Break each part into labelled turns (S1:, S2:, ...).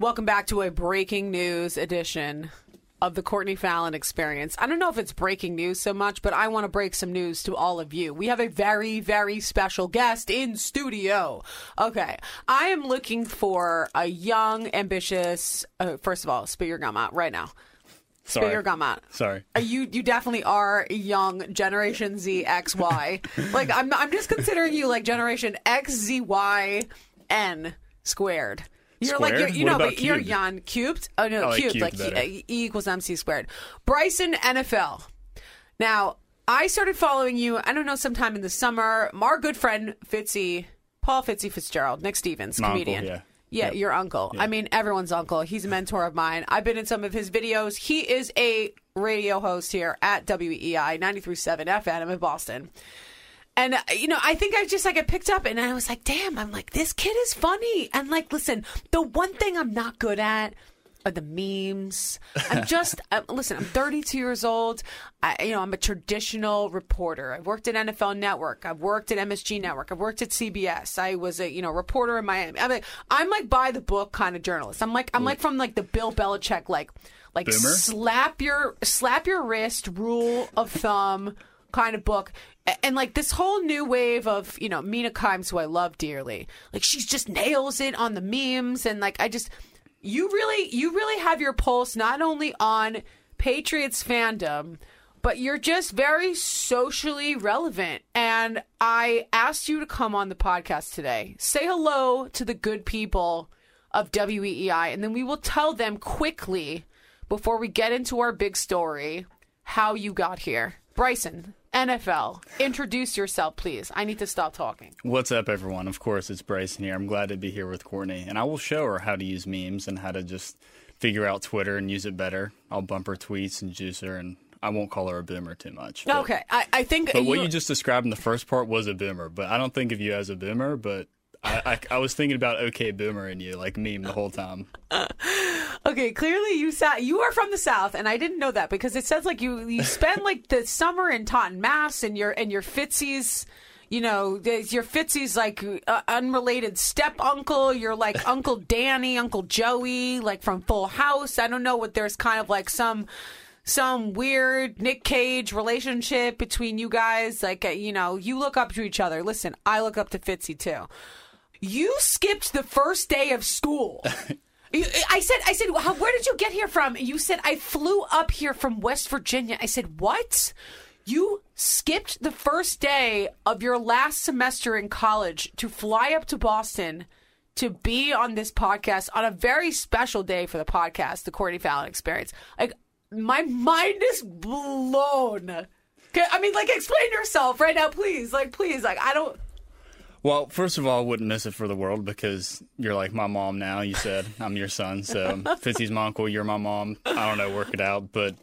S1: Welcome back to a breaking news edition of the Courtney Fallon experience. I don't know if it's breaking news so much, but I want to break some news to all of you. We have a very, very special guest in studio. Okay. I am looking for a young, ambitious, uh, first of all, spit your gum out right now. Spit
S2: Sorry.
S1: your gum out.
S2: Sorry.
S1: Uh, You you definitely are young Generation Z X Y. like I'm I'm just considering you like Generation X Z Y N squared. You're like you're, you
S2: What
S1: know, but you're
S2: cubed?
S1: young cubed. Oh no,
S2: oh, like
S1: cubed,
S2: cubed
S1: like. E, E equals MC squared. Bryson NFL. Now I started following you. I don't know, sometime in the summer. Our good friend Fitzy, Paul Fitzy Fitzgerald, Nick Stevens,
S2: My uncle,
S1: comedian.
S2: yeah.
S1: Yeah,
S2: Yep.
S1: your uncle. I mean, everyone's uncle. He's a mentor of mine. I've been in some of his videos. He is a radio host here at WEEI 93.7 FM in Boston. And uh, you know, I think I just like I picked up and I was like, "Damn!" I'm like, "This kid is funny." And like, listen, the one thing I'm not good at are the memes. I'm just uh, listen. I'm 32 years old. I, you know, I'm a traditional reporter. I've worked at NFL Network. I've worked at MSG Network. I've worked at CBS. I was a you know reporter in Miami. I'm like, I'm like by the book kind of journalist. I'm like I'm like from like the Bill Belichick like like
S2: Boomer?
S1: slap your slap your wrist rule of thumb kind of book. And like this whole new wave of, you know, Mina Kimes, who I love dearly. Like she's just nails it on the memes and like I just you really you really have your pulse not only on Patriots fandom, but you're just very socially relevant. And I asked you to come on the podcast today. Say hello to the good people of WEEI, and then we will tell them quickly before we get into our big story how you got here. Bryson, NFL, introduce yourself, please. I need to stop talking.
S2: What's up, everyone? Of course, it's Bryson here. I'm glad to be here with Courtney, and I will show her how to use memes and how to just figure out Twitter and use it better. I'll bump her tweets and juice her, and I won't call her a boomer too much. But,
S1: Okay, I, I think.
S2: But what you just described in the first part was a boomer, but I don't think of you as a boomer, but. I, I, I was thinking about okay boomer in you like meme the whole time.
S1: Okay, clearly you sat. You are from the south, and I didn't know that because it says like you you spend like the summer in Taunton, Mass, and your and your Fitzy's. You know, your Fitzy's like uh, unrelated step uncle. You're like Uncle Danny, Uncle Joey, like from Full House. I don't know what there's kind of like some some weird Nick Cage relationship between you guys. Like, uh, you know, you look up to each other. Listen, I look up to Fitzy too. You skipped the first day of school. I said, I said, where did you get here from? You said, I flew up here from West Virginia. I said, what? You skipped the first day of your last semester in college to fly up to Boston to be on this podcast on a very special day for the podcast, the Courtney Fallon Experience. Like, my mind is blown. Okay, I mean, like, explain yourself right now, please. Like, please. Like, I don't.
S2: Well, first of all, I wouldn't miss it for the world because you're like my mom now. You said I'm your son, so Fitzy's my uncle. You're my mom. I don't know, work it out. But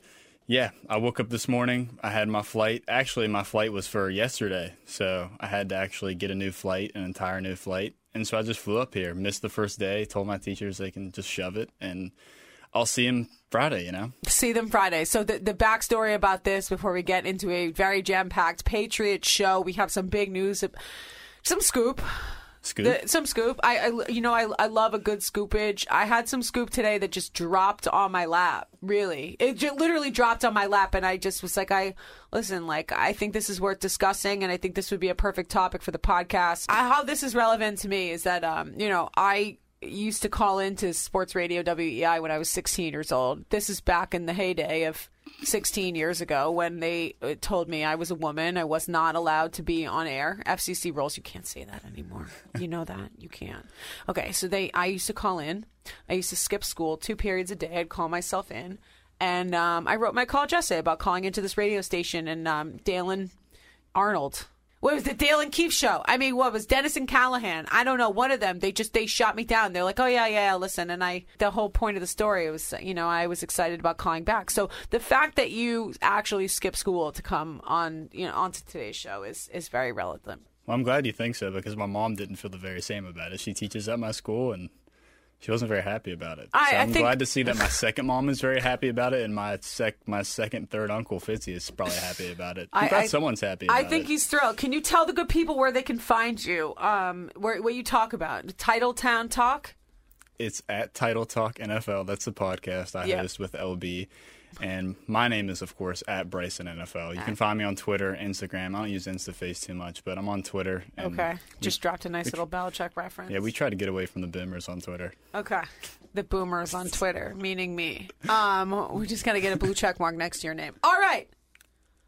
S2: yeah, I woke up this morning. I had my flight. Actually, my flight was for yesterday, so I had to actually get a new flight, an entire new flight, and so I just flew up here. Missed the first day. Told my teachers they can just shove it, and I'll see him Friday. You know.
S1: see them Friday. So the the backstory about this before we get into a very jam packed Patriot show, we have some big news, some scoop.
S2: Scoop.
S1: The, some scoop. I, I, you know, I, I love a good scoopage. I had some scoop today that just dropped on my lap. Really, it ju- literally dropped on my lap, and I just was like, I listen, like I think this is worth discussing, and I think this would be a perfect topic for the podcast. I, how this is relevant to me is that, um, you know, I used to call into sports radio WEEI when I was 16 years old. This is back in the heyday of 16 years ago when they uh, told me I was a woman. I was not allowed to be on air. FCC rules. You can't say that anymore. You know that. You can't. Okay, so they. I used to call in. I used to skip school two periods a day. I'd call myself in. And um, I wrote my college essay about calling into this radio station. And um, Dalen Arnold What was the Dale and Keefe show? I mean, what was Dennis and Callahan? I don't know. One of them, they just they shot me down. They're like, oh yeah, yeah, listen. And I, the whole point of the story was, you know, I was excited about calling back. So the fact that you actually skip school to come on, you know, onto today's show is is very relevant.
S2: Well, I'm glad you think so because my mom didn't feel the very same about it. She teaches at my school and she wasn't very happy about it.
S1: I-
S2: so
S1: I
S2: I'm
S1: think-
S2: glad to see that my second mom is very happy about it, and my sec my second third uncle Fitzy is probably happy about it. I'm
S1: I-
S2: glad
S1: I-
S2: someone's happy. About
S1: I think
S2: it.
S1: he's thrilled. Can you tell the good people where they can find you? Um, where where you talk about Title Town Talk?
S2: it's at Title Talk NFL. That's the podcast I
S1: Yeah.
S2: host with LB. And my name is, of course, at Bryson NFL. You can find me on Twitter, Instagram. I don't use InstaFace too much, but I'm on Twitter. And
S1: Okay,
S2: we-
S1: just dropped a nice little Belichick reference.
S2: yeah, we try to get away from the boomers on Twitter.
S1: Okay. The boomers on Twitter, meaning me. Um, we just gotta get a blue check mark next to your name. All right.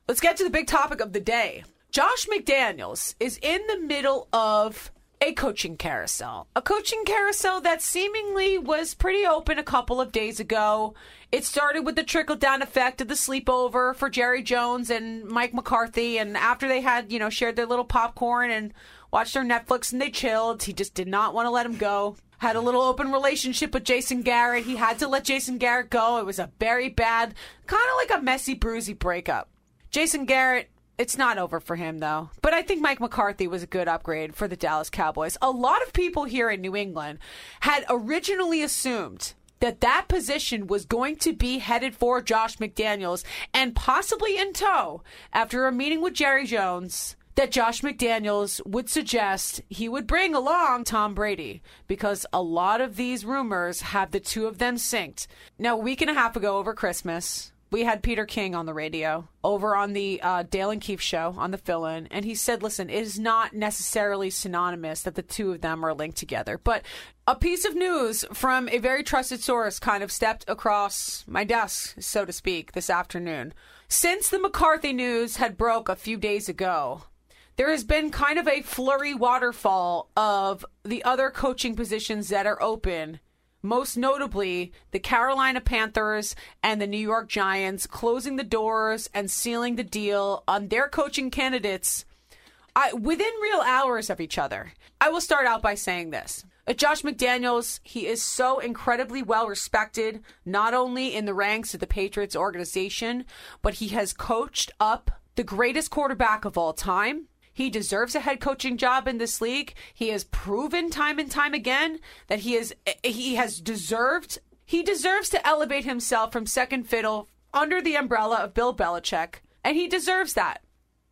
S1: Let's get to the big topic of the day. Josh McDaniels is in the middle of a coaching carousel. A coaching carousel that seemingly was pretty open a couple of days ago. It started with the trickle down effect of the sleepover for Jerry Jones and Mike McCarthy. And after they had, you know, shared their little popcorn and watched their Netflix and they chilled, he just did not want to let him go. Had a little open relationship with Jason Garrett. He had to let Jason Garrett go. It was a very bad, kind of like a messy, bruisey breakup. Jason Garrett, it's not over for him though. But I think Mike McCarthy was a good upgrade for the Dallas Cowboys. A lot of people here in New England had originally assumed that that position was going to be headed for Josh McDaniels and possibly in tow after a meeting with Jerry Jones that Josh McDaniels would suggest he would bring along Tom Brady because a lot of these rumors have the two of them synced. Now, a week and a half ago over Christmas, we had Peter King on the radio over on the uh, Dale and Keefe show on the fill in, and he said, Listen, it is not necessarily synonymous that the two of them are linked together. But a piece of news from a very trusted source kind of stepped across my desk, so to speak, this afternoon. Since the McCarthy news had broke a few days ago, there has been kind of a flurry waterfall of the other coaching positions that are open. Most notably, the Carolina Panthers and the New York Giants closing the doors and sealing the deal on their coaching candidates I, within real hours of each other. I will start out by saying this. Uh, Josh McDaniels, he is so incredibly well respected, not only in the ranks of the Patriots organization, but he has coached up the greatest quarterback of all time. He deserves a head coaching job in this league. He has proven time and time again that he is he has deserved he deserves to elevate himself from second fiddle under the umbrella of Bill Belichick, and he deserves that.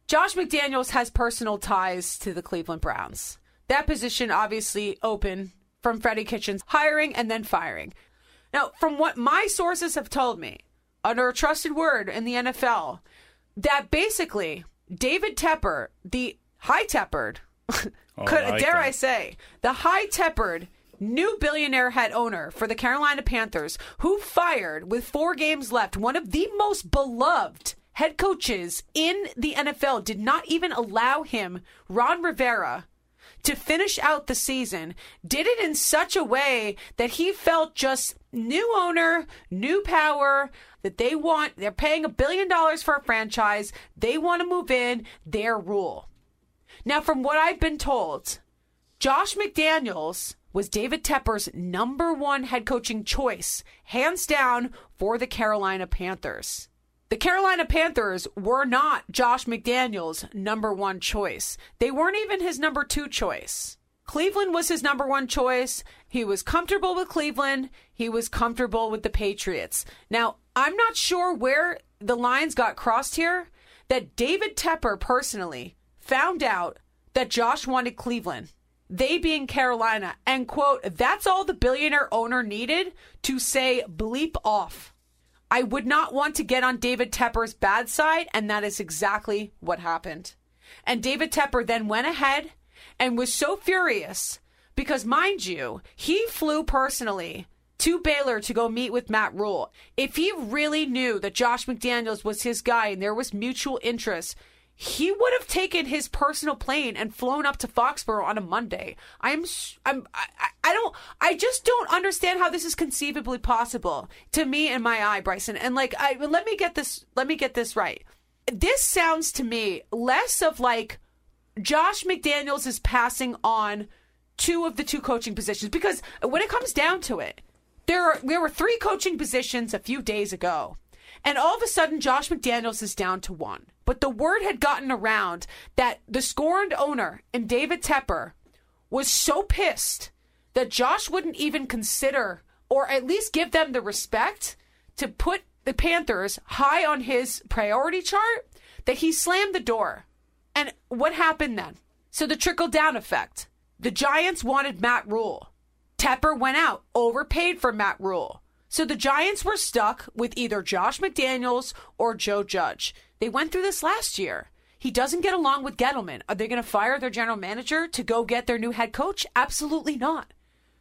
S1: Josh McDaniels has personal ties to the Cleveland Browns. That position obviously open from Freddie Kitchens hiring and then firing. Now, from what my sources have told me, under a trusted word in the NFL, that basically David Tepper, the high oh, could,
S2: I like
S1: dare. I say, the high tempered new billionaire head owner for the Carolina Panthers, who fired with four games left one of the most beloved head coaches in the NFL, did not even allow him, Ron Rivera, to finish out the season, did it in such a way that he felt just new owner, new power, that they want, they're paying a billion dollars for a franchise, they want to move in, their rule. Now, from what I've been told, Josh McDaniels was David Tepper's number one head coaching choice, hands down, for the Carolina Panthers. The Carolina Panthers were not Josh McDaniels' number one choice. They weren't even his number two choice. Cleveland was his number one choice. He was comfortable with Cleveland. He was comfortable with the Patriots. Now, I'm not sure where the lines got crossed here. That David Tepper personally found out that Josh wanted Cleveland, they being Carolina, and quote, that's all the billionaire owner needed to say bleep off. I would not want to get on David Tepper's bad side, and that is exactly what happened. And David Tepper then went ahead and was so furious because, mind you, he flew personally to Baylor to go meet with Matt Rhule. If he really knew that Josh McDaniels was his guy and there was mutual interest, he would have taken his personal plane and flown up to Foxborough on a Monday. I'm, I'm, I, I- don't, I just don't understand how this is conceivably possible to me in my eye, Bryson. And like, I let me get this, let me get this right. This sounds to me less of like Josh McDaniels is passing on two of the two coaching positions because when it comes down to it, there are, there were three coaching positions a few days ago. And all of a sudden, Josh McDaniels is down to one. But the word had gotten around that the scorned owner and David Tepper was so pissed that Josh wouldn't even consider or at least give them the respect to put the Panthers high on his priority chart that he slammed the door. And what happened then? So the trickle down effect. The Giants wanted Matt Rhule. Tepper went out, overpaid for Matt Rhule. So the Giants were stuck with either Josh McDaniels or Joe Judge. They went through this last year. He doesn't get along with Gettleman. Are they going to fire their general manager to go get their new head coach? Absolutely not.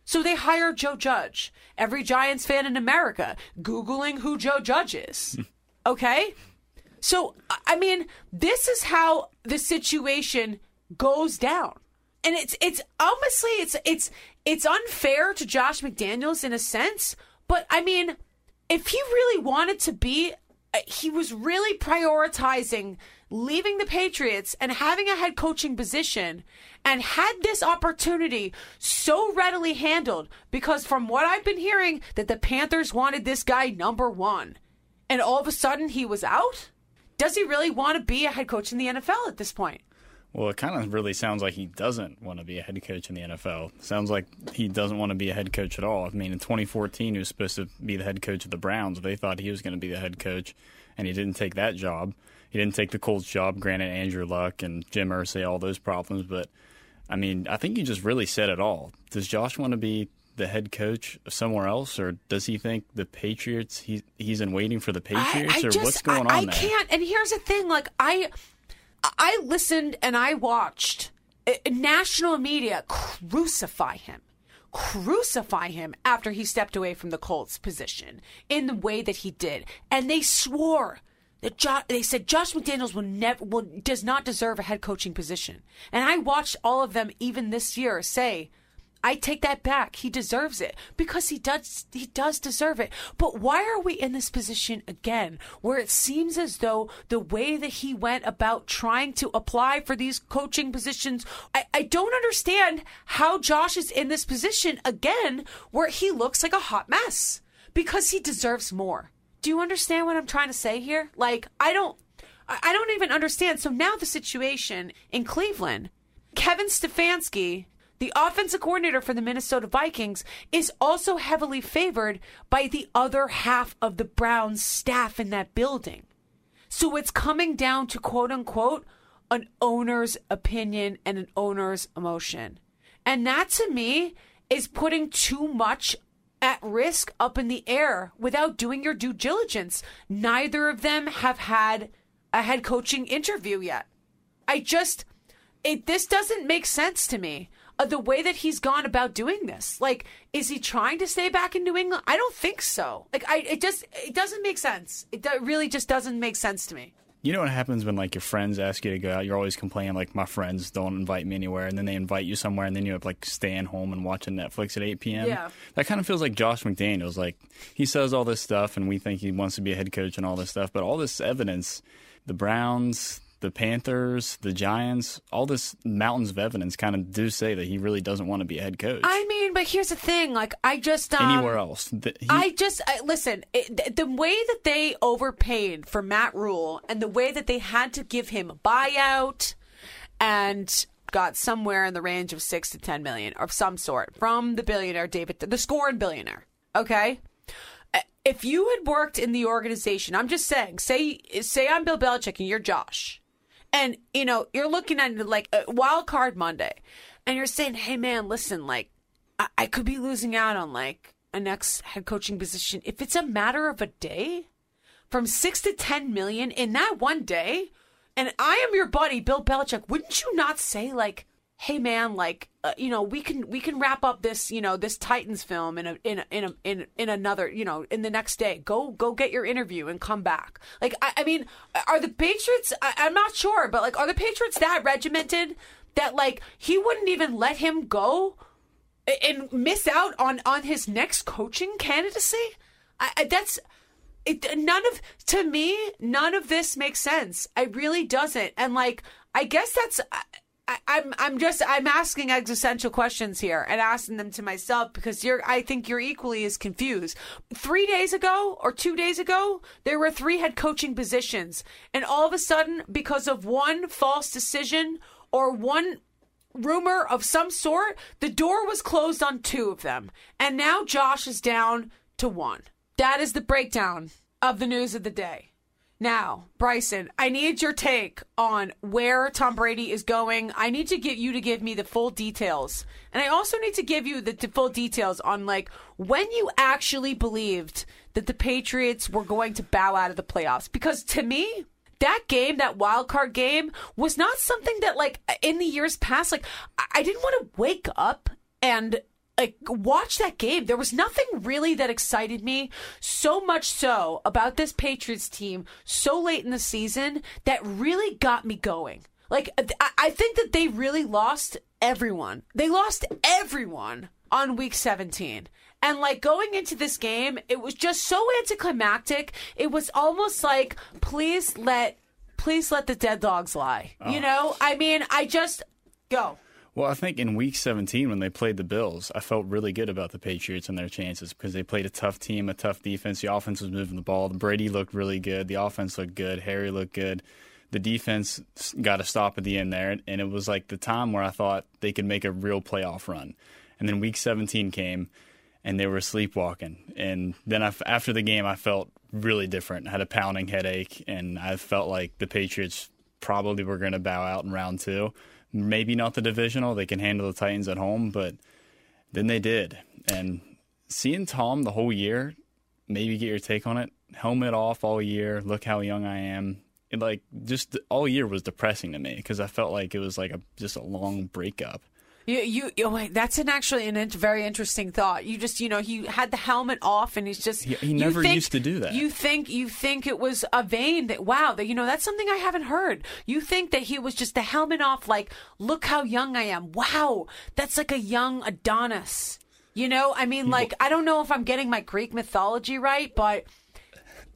S1: So they hired Joe Judge. Every Giants fan in America Googling who Joe Judge is. Okay? So, I mean, this is how the situation goes down. And it's it's honestly it's it's it's unfair to Josh McDaniels in a sense, but I mean, if he really wanted to be uh, he was really prioritizing leaving the Patriots and having a head coaching position and had this opportunity so readily handled because from what I've been hearing that the Panthers wanted this guy number 1 and all of a sudden he was out? Does he really want to be a head coach in the NFL at this point?
S2: Well, it kind of really sounds like he doesn't want to be a head coach in the NFL. Sounds like he doesn't want to be a head coach at all. I mean, in 2014, he was supposed to be the head coach of the Browns. They thought he was going to be the head coach, and he didn't take that job. He didn't take the Colts job. Granted, Andrew Luck and Jim Irsay, all those problems, but I mean, I think you just really said it all. Does Josh want to be the head coach somewhere else, or does he think the Patriots? He he's in waiting for the Patriots,
S1: I, I
S2: or
S1: just,
S2: what's going
S1: I,
S2: on
S1: I
S2: there?
S1: can't. And here's the thing: like I, I listened and I watched uh, national media crucify him, crucify him after he stepped away from the Colts position in the way that he did, and they swore. That they said Josh McDaniels will never will does not deserve a head coaching position, and I watched all of them even this year say I take that back. He deserves it because he does he does deserve it. But why are we in this position again where it seems as though the way that he went about trying to apply for these coaching positions I, I don't understand how Josh is in this position again where he looks like a hot mess because he deserves more. Do you understand what I'm trying to say here? Like I don't I don't even understand. So now the situation in Cleveland, Kevin Stefanski the offensive coordinator for the Minnesota Vikings is also heavily favored by the other half of the Browns staff in that building. So it's coming down to quote unquote an owner's opinion and an owner's emotion. And that to me is putting too much at risk up in the air without doing your due diligence. Neither of them have had a head coaching interview yet. I just it this doesn't make sense to me. Uh, the way that he's gone about doing this, like, is he trying to stay back in New England? I don't think so. Like, I it just it doesn't make sense. It do, really just doesn't make sense to me.
S2: You know what happens when like your friends ask you to go out? You're always complaining like my friends don't invite me anywhere, and then they invite you somewhere, and then you have like staying home and watching Netflix at 8 p.m.
S1: Yeah.
S2: that kind of feels like Josh McDaniels. Like he says all this stuff, and we think he wants to be a head coach and all this stuff, but all this evidence, the Browns, the Panthers, the Giants, all this mountains of evidence kind of do say that he really doesn't want to be a head coach
S1: I mean, but here's the thing: like, I just um,
S2: anywhere else. The- he-
S1: I just I, listen. It, th- the way that they overpaid for Matt Rhule and the way that they had to give him a buyout and got somewhere in the range of six to ten million of some sort from the billionaire David, the scoring billionaire. Okay, Uh, if you had worked in the organization, I'm just saying, say say I'm Bill Belichick and you're Josh, and you know you're looking at like a wild card Monday, and you're saying, hey man, listen, like I, I could be losing out on like a next head coaching position. If it's a matter of a day from six to ten million in that one day and i am your buddy bill belichick wouldn't you not say like hey man like uh, you know we can we can wrap up this you know this titans film in a in a, in a, in in another you know in the next day. Go go get your interview and come back. Like i, I mean are the patriots I, i'm not sure but like are the patriots that regimented that like he wouldn't even let him go and miss out on on his next coaching candidacy? I, I that's it none of to me none of this makes sense. It really doesn't. And like i guess that's I, I'm I'm just I'm asking existential questions here and asking them to myself because you're I think you're equally as confused. Three days ago or two days ago, there were three head coaching positions, and all of a sudden, because of one false decision or one rumor of some sort, the door was closed on two of them, and now Josh is down to one. That is the breakdown of the news of the day. Now, Bryson, I need your take on where Tom Brady is going. I need to get you to give me the full details. And I also need to give you the, full details on like when you actually believed that the Patriots were going to bow out of the playoffs. Because to me, that game, that wild card game, was not something that like in the years past, like I didn't want to wake up and like watch that game. There was nothing really that excited me so much so about this Patriots team so late in the season that really got me going. Like I, I think that they really lost everyone. They lost everyone on week 17. And like going into this game, it was just so anticlimactic. It was almost like please let please let the dead dogs lie. You oh. know? I mean, I just go.
S2: Well, I think in week 17, when they played the Bills, I felt really good about the Patriots and their chances because they played a tough team, a tough defense. The offense was moving the ball. The Brady looked really good. The offense looked good. Harry looked good. The defense got a stop at the end there, and it was like the time where I thought they could make a real playoff run. And then week 17 came, and they were sleepwalking. And then I, after the game, I felt really different. I had a pounding headache, and I felt like the Patriots probably were going to bow out in round two. Maybe not the divisional; they can handle the Titans at home, but then they did. And seeing Tom the whole year, maybe get your take on it. Helmet off all year. Look how young I am. It like just all year was depressing to me because I felt like it was like a just a long breakup.
S1: You, you, you wait, that's an actually an int- very interesting thought. You just, you know, he had the helmet off, and he's just.
S2: He- he never
S1: think-
S2: used to do that.
S1: You think, you think it was a vein that, wow, that you know, that's something I haven't heard. You think that he was just the helmet off, like, look how young I am. Wow, that's like a young Adonis. You know, I mean, like, I don't know if I'm getting my Greek mythology right, but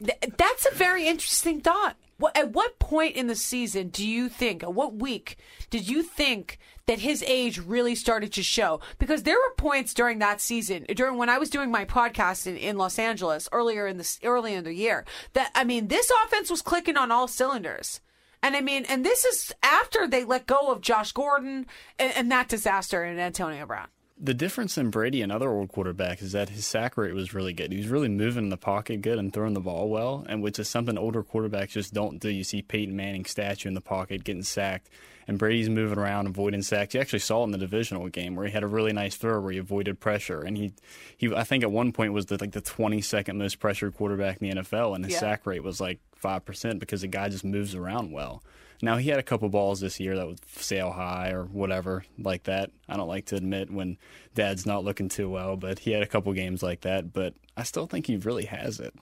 S1: th- that's a very interesting thought. What, at what point in the season do you think, at what week did you think that his age really started to show? Because there were points during that season, during when I was doing my podcast in, in Los Angeles earlier in the early in the year, that I mean, this offense was clicking on all cylinders. And I mean, and this is after they let go of Josh Gordon and, and that disaster in Antonio Brown.
S2: The difference in Brady and other old quarterbacks is that his sack rate was really good. He was really moving in the pocket good and throwing the ball well, and which is something older quarterbacks just don't do. You see Peyton Manning statue in the pocket getting sacked, and Brady's moving around avoiding sacks. You actually saw it in the divisional game where he had a really nice throw where he avoided pressure, and he, he I think at one point was the, like the 22nd most pressured quarterback in the NFL, and his
S1: Yeah.
S2: sack rate was like five percent because the guy just moves around well. Now he had a couple balls this year that would sail high or whatever like that. I don't like to admit when Dad's not looking too well, but he had a couple games like that. But I still think he really has it.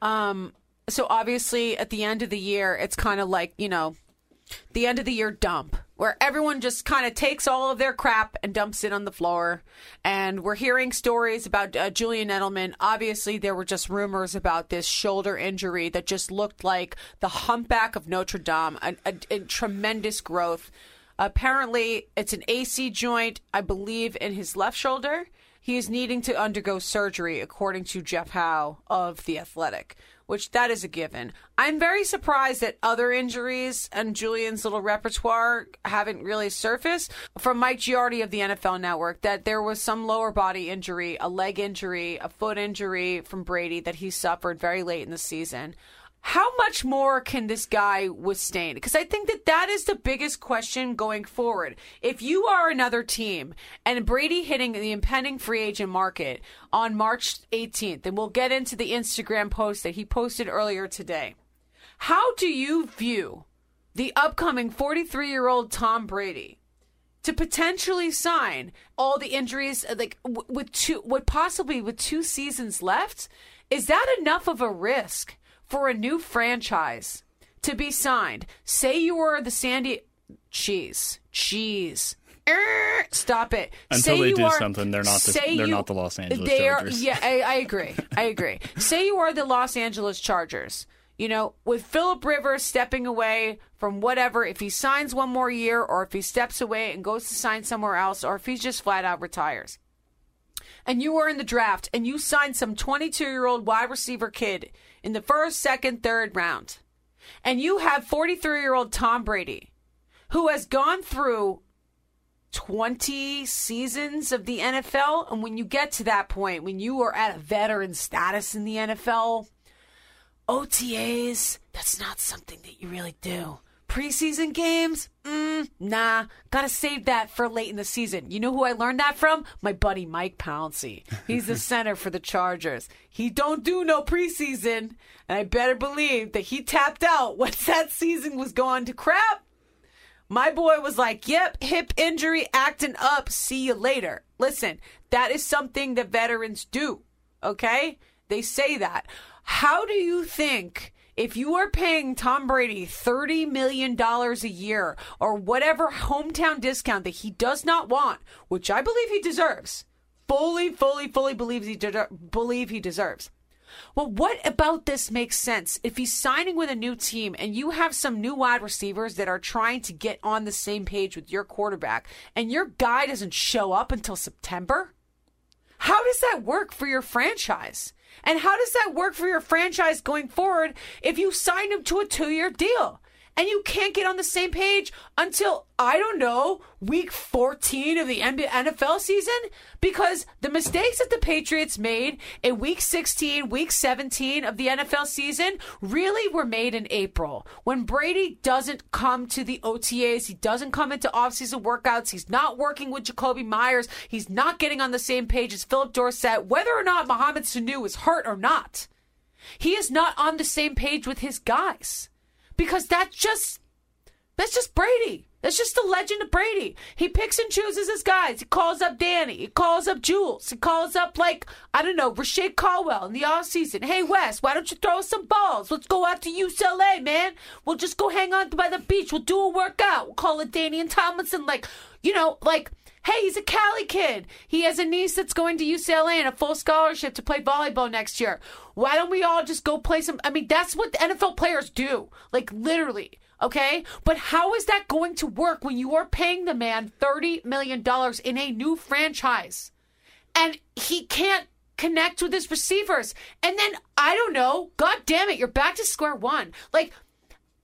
S1: Um, so obviously at the end of the year it's kind of like you know the end of the year dump where everyone just kind of takes all of their crap and dumps it on the floor. And we're hearing stories about uh, julian edelman. Obviously there were just rumors about this shoulder injury that just looked like the humpback of notre dame a, a, a tremendous growth. Apparently it's an ac joint i believe in his left shoulder. He is needing to undergo surgery, according to Jeff Howe of The Athletic, which that is a given. I'm very surprised that other injuries and Julian's little repertoire haven't really surfaced. From Mike Giardi of the NFL Network, that there was some lower body injury, a leg injury, a foot injury from Brady that he suffered very late in the season. How much more can this guy withstand? Because I think that that is the biggest question going forward. If you are another team and Brady hitting the impending free agent market on March 18th, and we'll get into the Instagram post that he posted earlier today, how do you view the upcoming 43 year old Tom Brady? to potentially sign all the injuries like with two with possibly with two seasons left is that enough of a risk for a new franchise to be signed say you were the sandy cheese cheese Er, Stop it.
S2: Until
S1: Say
S2: they
S1: you
S2: do
S1: are-
S2: something, they're not the-
S1: say
S2: they're
S1: you-
S2: not the Los Angeles
S1: they are-
S2: Chargers.
S1: yeah, I, I agree. I agree. Say you are the Los Angeles Chargers. You know, with Philip Rivers stepping away from whatever, if he signs one more year or if he steps away and goes to sign somewhere else or if he just flat out retires. And you were in the draft and you signed some 22 year old wide receiver kid in the first, second, third round. And you have 43 year old Tom Brady, who has gone through 20 seasons of the NFL. And when you get to that point, when you are at a veteran status in the NFL, OTAs, that's not something that you really do. Preseason games? Mm, nah. Gotta save that for late in the season. You know who I learned that from? My buddy Mike Pouncey. He's the center for the Chargers. He don't do no preseason, and I better believe that he tapped out once that season was going to crap. My boy was like, yep, hip injury acting up. See you later. Listen, that is something that veterans do. Okay? They say that. How do you think if you are paying Tom Brady $30 million a year or whatever hometown discount that he does not want, which I believe he deserves, fully, fully, fully believes he de- believe he deserves. Well, what about this makes sense? If he's signing with a new team and you have some new wide receivers that are trying to get on the same page with your quarterback and your guy doesn't show up until September, how does that work for your franchise? And how does that work for your franchise going forward if you sign him to a two year deal? And you can't get on the same page until, I don't know, week 14 of the NFL season? Because the mistakes that the Patriots made in week 16, week 17 of the NFL season really were made in April. When Brady doesn't come to the OTAs, he doesn't come into offseason workouts, he's not working with Jakobi Meyers, he's not getting on the same page as Phillip Dorsett, whether or not Mohamed Sanu is hurt or not. He is not on the same page with his guys because that's just that's just Brady. That's just the legend of Brady. He picks and chooses his guys. He calls up Danny. He calls up Jules. He calls up like I don't know Reche Caldwell in the off season. Hey Wes, why don't you throw us some balls? Let's go out to UCLA, man. We'll just go hang out by the beach. We'll do a workout. We'll call it Danny and Tomlinson. Like you know, like hey, he's a Cali kid. He has a niece that's going to UCLA and a full scholarship to play volleyball next year. Why don't we all just go play some? I mean, that's what NFL players do. Like, literally. Okay? But how is that going to work when you are paying the man $30 million in a new franchise? And he can't connect with his receivers. And then, I don't know, God damn it, you're back to square one. Like,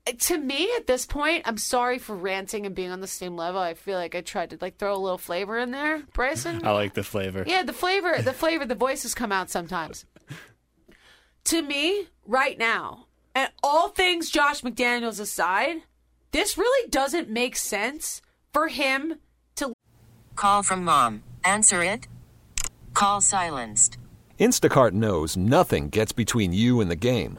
S1: to me at this point, I'm sorry for ranting and being on the same level. I feel like I tried to like throw a little flavor in there, Bryson.
S2: I like the flavor.
S1: Yeah, the flavor, the flavor, the voices come out sometimes. to me, right now, and all things Josh McDaniels aside, this really doesn't make sense for him to
S3: Call from mom. Answer it. Call silenced.
S4: Instacart knows nothing gets between you and the game.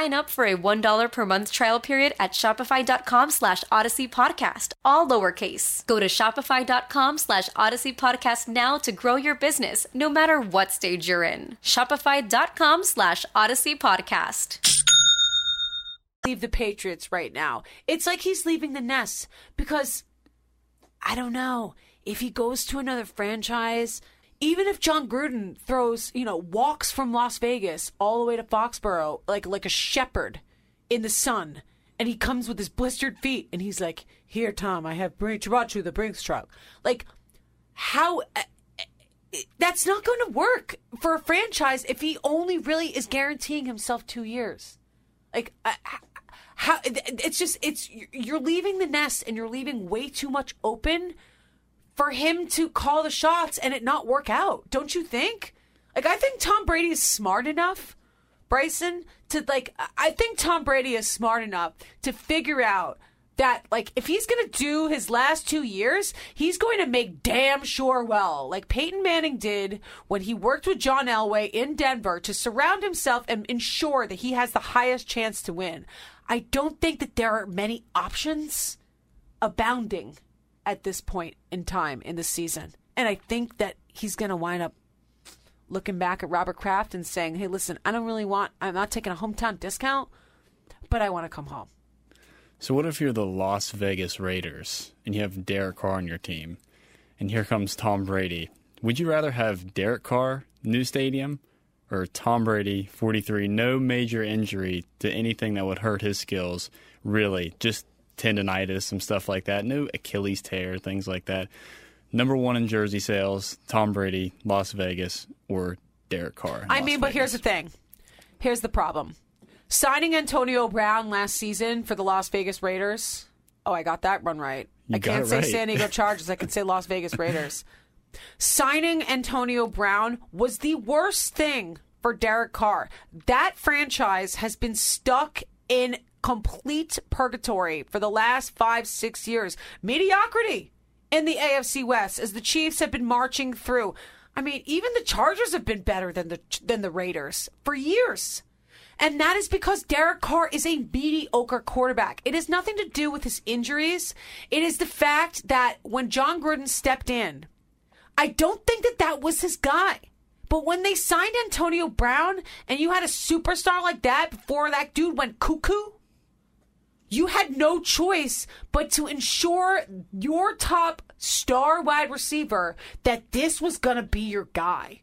S5: up for a $1 per month trial period at shopify.com slash odyssey podcast, all lowercase. Go to shopify.com slash odyssey podcast now to grow your business, no matter what stage you're in. Shopify.com slash odyssey podcast.
S1: leave the Patriots right now. It's like he's leaving the nest because I don't know if he goes to another franchise. Even if Jon Gruden throws, you know, walks from Las Vegas all the way to Foxborough like like a shepherd in the sun, and he comes with his blistered feet, and he's like, "Here, Tom, I have brought you the Brinks truck." Like, how? uh, That's not going to work for a franchise if he only really is guaranteeing himself two years. Like, uh, how it's just it's you're leaving the nest and you're leaving way too much open for him to call the shots and it not work out. Don't you think? Like, I think Tom Brady is smart enough, Bryson, to like. I think Tom Brady is smart enough to figure out that like if he's going to do his last two years, he's going to make damn sure well, like Peyton Manning did when he worked with John Elway in Denver to surround himself and ensure that he has the highest chance to win. I don't think that there are many options abounding at this point in time in the season. And I think that he's going to wind up looking back at Robert Kraft and saying, hey, listen, I don't really want, I'm not taking a hometown discount, but I want to come home.
S2: So what if you're the Las Vegas Raiders and you have Derek Carr on your team, and here comes Tom Brady? Would you rather have Derek Carr, new stadium, or Tom Brady, 43, no major injury to anything that would hurt his skills, really, just tendonitis, some stuff like that, no Achilles tear, things like that. Number one in jersey sales, Tom Brady, Las Vegas, or Derek Carr.
S1: I mean, but here's the thing. Here's the problem. Signing Antonio Brown last season for the Las Vegas Raiders. Oh, I got that run right.
S2: You
S1: I can't say
S2: right.
S1: San Diego Chargers. I can say Las Vegas Raiders. Signing Antonio Brown was the worst thing for Derek Carr. That franchise has been stuck in complete purgatory for the last five, six years. Mediocrity in the AFC West as the Chiefs have been marching through. I mean, even the Chargers have been better than the than the Raiders for years. And that is because Derek Carr is a mediocre quarterback. It has nothing to do with his injuries. It is the fact that when Jon Gruden stepped in, I don't think that that was his guy. But when they signed Antonio Brown and you had a superstar like that before that dude went cuckoo, you had no choice but to ensure your top star wide receiver that this was going to be your guy.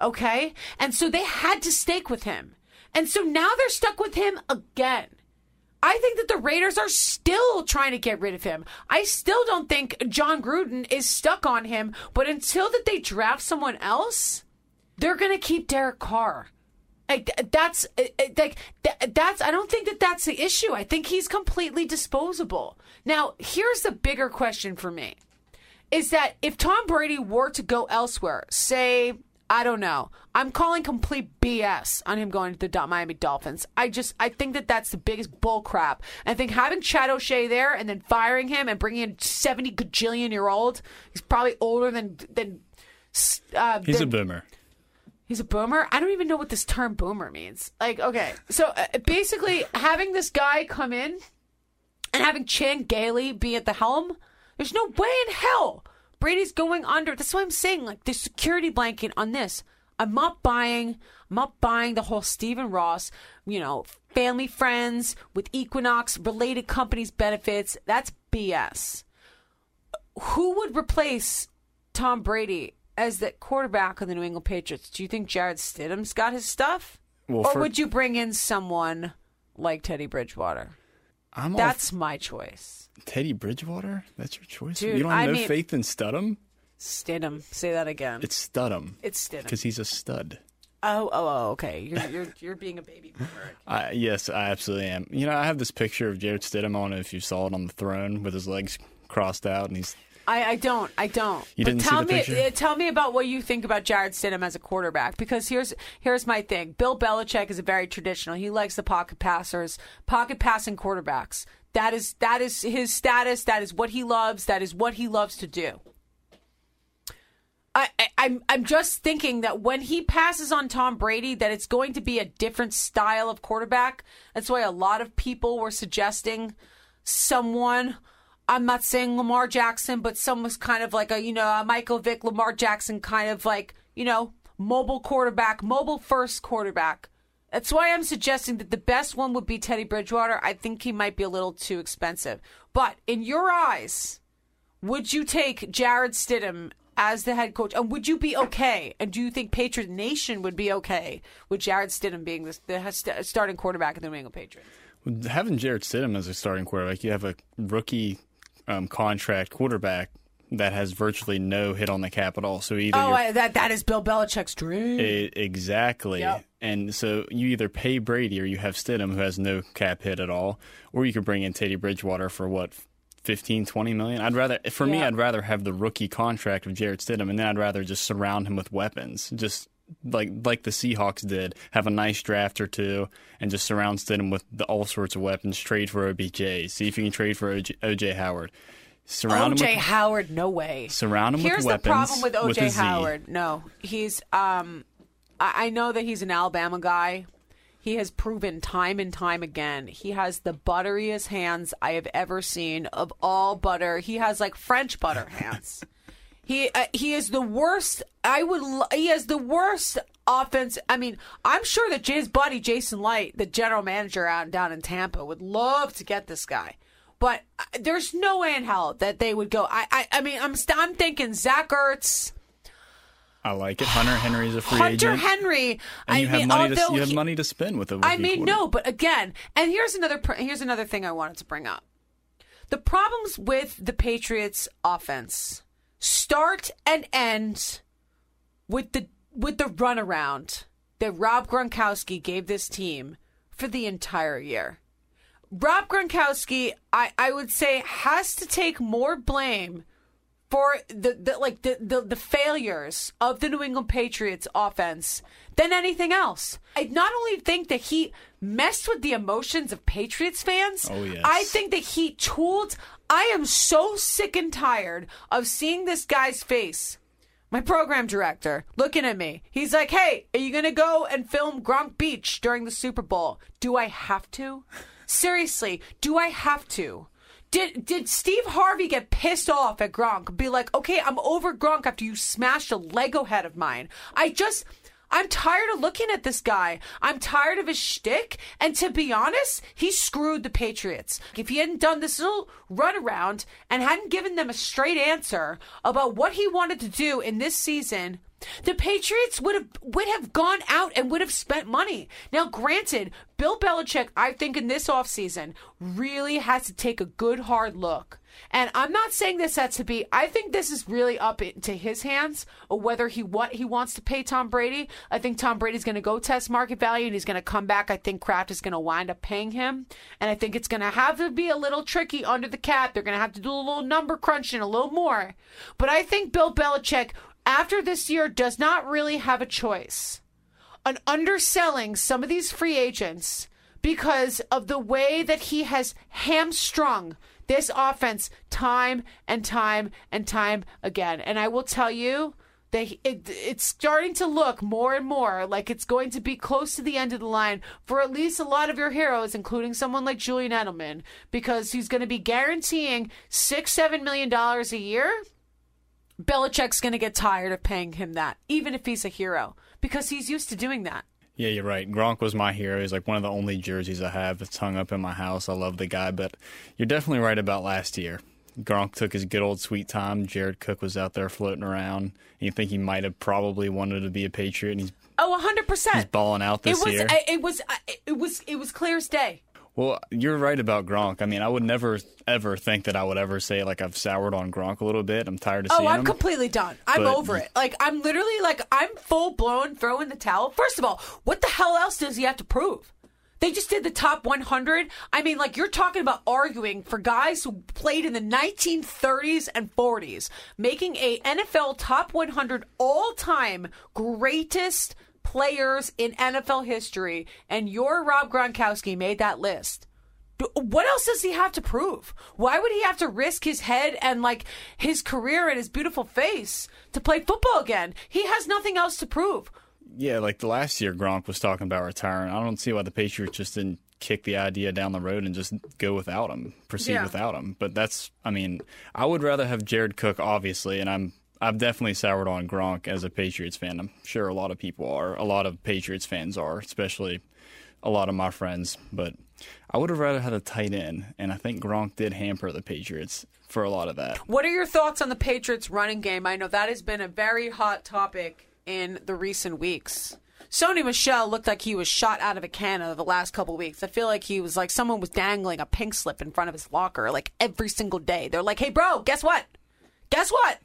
S1: Okay? And so they had to stake with him. And so now they're stuck with him again. I think that the Raiders are still trying to get rid of him. I still don't think Jon Gruden is stuck on him, but until that they draft someone else, they're going to keep Derek Carr. Like that's uh, uh, like that's I don't think that that's the issue. I think he's completely disposable. Now, here's the bigger question for me. Is that if Tom Brady were to go elsewhere, say I don't know. I'm calling complete BS on him going to the Miami Dolphins. I just I think that that's the biggest bull crap. I think having Chad O'Shea there and then firing him and bringing in 70 gajillion year old, he's probably older than than. Uh,
S2: He's a boomer.
S1: He's a boomer. I don't even know what this term boomer means. Like, okay, so uh, basically, having this guy come in and having Chan Gailey be at the helm, there's no way in hell Brady's going under. That's why I'm saying, like, the security blanket on this. I'm not buying. I'm not buying the whole Stephen Ross, you know, family friends with Equinox related companies benefits. That's BS. Who would replace Tom Brady as the quarterback of the New England Patriots? Do you think Jarrett Stidham's got his stuff?
S2: Well,
S1: or
S2: for-
S1: would you bring in someone like Teddy Bridgewater?
S2: I'm all
S1: That's my choice.
S2: Teddy Bridgewater? That's your choice?
S1: Dude,
S2: you don't have
S1: I
S2: no
S1: mean-
S2: faith in Studham?
S1: Stidham. Say that again.
S2: It's Studham.
S1: It's Stidham.
S2: Because he's a stud.
S1: Oh, oh, oh, okay. You're you're you're being a baby boomer.
S2: I, yes, I absolutely am. You know, I have this picture of Jarrett Stidham. I don't know if you saw it on the throne with his legs crossed out, and he's
S1: I, I don't. I don't.
S2: You
S1: but
S2: didn't see
S1: tell
S2: the
S1: me,
S2: picture?
S1: uh, tell me about what you think about Jarrett Stidham as a quarterback. Because here's here's my thing. Bill Belichick is a very traditional. He likes the pocket passers, pocket passing quarterbacks. That is that is his status. That is what he loves. That is what he loves to do. I, I, I'm I'm just thinking that when he passes on Tom Brady, that it's going to be a different style of quarterback. That's why a lot of people were suggesting someone. I'm not saying Lamar Jackson, but someone's kind of like a you know a Michael Vick, Lamar Jackson kind of like you know mobile quarterback, mobile first quarterback. That's why I'm suggesting that the best one would be Teddy Bridgewater. I think he might be a little too expensive. But in your eyes, would you take Jarrett Stidham as the head coach? And would you be okay? And do you think Patriot Nation would be okay with Jarrett Stidham being the, the starting quarterback of the New England Patriots?
S2: Having Jarrett Stidham as a starting quarterback, you have a rookie um, contract quarterback that has virtually no hit on the cap at all. So either
S1: Oh, I, that that is Bill Belichick's dream.
S2: E- exactly.
S1: Yep.
S2: And so you either pay Brady or you have Stidham, who has no cap hit at all, or you could bring in Teddy Bridgewater for what, 15, 20 million? I'd rather, for me, I'd rather have the rookie contract of Jarrett Stidham, and then I'd rather just surround him with weapons. Just like like the Seahawks did, have a nice draft or two, and just surround Stidham with the, all sorts of weapons. Trade for OBJ. See if you can trade for OJ, OJ Howard. Surround
S1: OJ
S2: him with
S1: Howard, no way.
S2: Surround him with
S1: Here's
S2: weapons
S1: the problem with
S2: with
S1: OJ
S2: Z.
S1: Howard. No, he's. Um, I, I know that he's an Alabama guy. He has proven time and time again he has the butteriest hands I have ever seen of all butter. He has like French butter hands. He uh, he is the worst. I would. He has the worst offense. I mean, I'm sure that his buddy Jason Licht, the general manager out down in Tampa, would love to get this guy. But uh, there's no way in hell that they would go. I I, I mean, I'm I'm thinking Zach Ertz,
S2: I like it. Hunter Henry's a free
S1: Hunter
S2: agent.
S1: Hunter Henry.
S2: And
S1: I
S2: you have
S1: mean,
S2: money to you have
S1: he-
S2: money to spend with a
S1: I
S2: I
S1: mean,
S2: quarterback.
S1: no, but again, and here's another here's another thing I wanted to bring up. The problems with the Patriots offense start and end with the with the runaround that Rob Gronkowski gave this team for the entire year. Rob Gronkowski, I, I would say, has to take more blame for the, the like the, the the failures of the New England Patriots offense than anything else. I not only think that he messed with the emotions of Patriots fans,
S2: Oh, yes.
S1: I think that he tooled I am so sick and tired of seeing this guy's face. My program director looking at me. He's like, "Hey, are you going to go and film Gronk Beach during the Super Bowl? Do I have to? Seriously, do I have to?" Did did Steve Harvey get pissed off at Gronk? Be like, okay, I'm over Gronk after you smashed a Lego head of mine. I just, I'm tired of looking at this guy. I'm tired of his shtick. And to be honest, he screwed the Patriots. If he hadn't done this little runaround and hadn't given them a straight answer about what he wanted to do in this season, the Patriots would have would have gone out and would have spent money. Now, granted, Bill Belichick, I think in this offseason, really has to take a good hard look. And I'm not saying this has to be. I think this is really up into his hands, or whether he what he wants to pay Tom Brady. I think Tom Brady's going to go test market value, and he's going to come back. I think Kraft is going to wind up paying him, and I think it's going to have to be a little tricky under the cap. They're going to have to do a little number crunching, a little more. But I think Bill Belichick after this year does not really have a choice on underselling some of these free agents because of the way that he has hamstrung this offense time and time and time again. And I will tell you that it, it's starting to look more and more like it's going to be close to the end of the line for at least a lot of your heroes, including someone like Julian Edelman, because he's going to be guaranteeing six, seven million dollars a year. Belichick's going to get tired of paying him that, even if he's a hero, because he's used to doing that.
S2: Yeah, you're right. Gronk was my hero. He's like one of the only jerseys I have that's hung up in my house. I love the guy, but you're definitely right about last year. Gronk took his good old sweet time. Jared Cook was out there floating around. And you think he might have probably wanted to be a Patriot, and he's
S1: Oh, hundred
S2: he's
S1: percent.
S2: balling out
S1: It
S2: this
S1: was.
S2: year.
S1: It was. It was. It was clear as day.
S2: Well, you're right about Gronk. I mean, I would never ever think that I would ever say like I've soured on Gronk a little bit. I'm tired of
S1: Oh, I'm
S2: him.
S1: completely done. I'm
S2: But-
S1: over it. Like I'm literally like I'm full blown throwing the towel. First of all, what the hell else does he have to prove? They just did the top 100. I mean, like you're talking about arguing for guys who played in the 1930s and 40s, making a NFL top 100 all-time greatest players in NFL history, and your Rob Gronkowski made that list. What else does he have to prove? Why would he have to risk his head and like his career and his beautiful face to play football again? He has nothing else to prove.
S2: Yeah, like the last year Gronk was talking about retiring. I don't see why the Patriots just didn't kick the idea down the road and just go without him, proceed
S1: Yeah.
S2: without him. But that's, I mean, I would rather have Jared Cook, obviously, and I'm. I've definitely soured on Gronk as a Patriots fan. I'm sure a lot of people are. A lot of Patriots fans are, especially a lot of my friends. But I would have rather had a tight end, and I think Gronk did hamper the Patriots for a lot of that.
S1: What are your thoughts on the Patriots running game? I know that has been a very hot topic in the recent weeks. Sony Michel looked like he was shot out of a cannon the last couple weeks. I feel like he was like someone was dangling a pink slip in front of his locker like every single day. They're like, "Hey, bro, guess what? Guess what?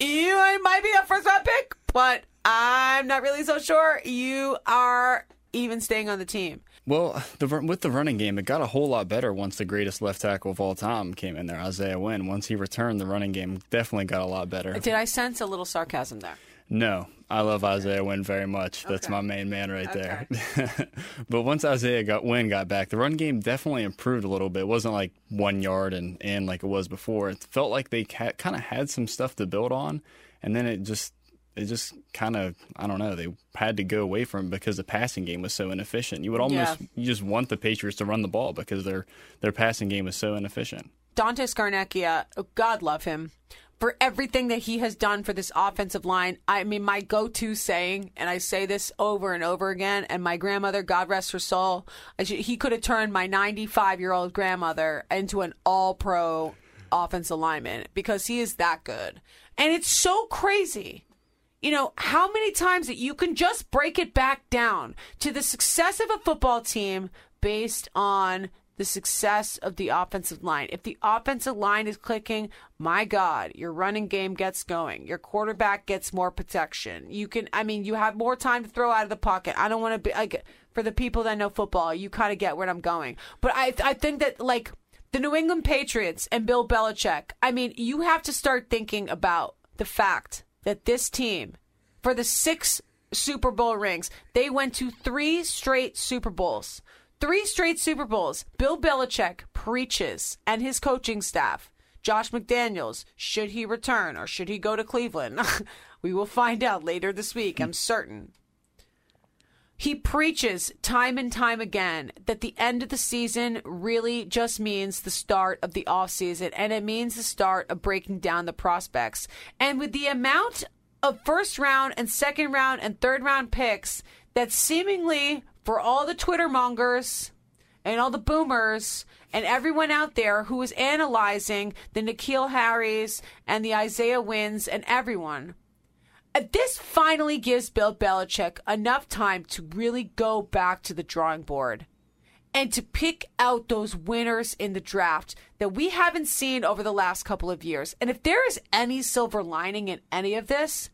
S1: You might be a first round pick, but I'm not really so sure you are even staying on the team."
S2: Well, the, with the running game, it got a whole lot better once the greatest left tackle of all time came in there, Isaiah Wynn. Once he returned, the running game definitely got a lot better.
S1: Did I sense a little sarcasm there?
S2: No, I love Isaiah Wynn very much. That's
S1: Okay.
S2: my main man right there. but once Isaiah got Wynn got back, the run game definitely improved a little bit. It wasn't like one yard and in like it was before. It felt like they ca- kind of had some stuff to build on, and then it just it just kind of I don't know. They had to go away from because the passing game was so inefficient. You would almost
S1: Yeah.
S2: you just want the Patriots to run the ball because their their passing game was so inefficient.
S1: Dante Scarnecchia, oh, God love him, for everything that he has done for this offensive line. I mean, my go to saying, and I say this over and over again, and my grandmother, God rest her soul, he could have turned my 95 year old grandmother into an all pro offensive lineman because he is that good. And it's so crazy you know, how many times that you can just break it back down to the success of a football team based on the success of the offensive line. If the offensive line is clicking, my God, your running game gets going. Your quarterback gets more protection. You can, I mean, you have more time to throw out of the pocket. I don't want to be like, for the people that know football, you kind of get where I'm going. But I, I think that like the New England Patriots and Bill Belichick, I mean, you have to start thinking about the fact that this team, for the six Super Bowl rings, they went to three straight Super Bowls. Three straight Super Bowls. Bill Belichick preaches, and his coaching staff. Josh McDaniels, should he return or should he go to Cleveland? we will find out later this week, I'm certain. He preaches time and time again that the end of the season really just means the start of the offseason and it means the start of breaking down the prospects. And with the amount of first round and second round and third round picks that seemingly for all the Twitter mongers and all the boomers and everyone out there who is analyzing the Nikhil Harris and the Isaiah Wynns and everyone, uh, this finally gives Bill Belichick enough time to really go back to the drawing board and to pick out those winners in the draft that we haven't seen over the last couple of years. And if there is any silver lining in any of this,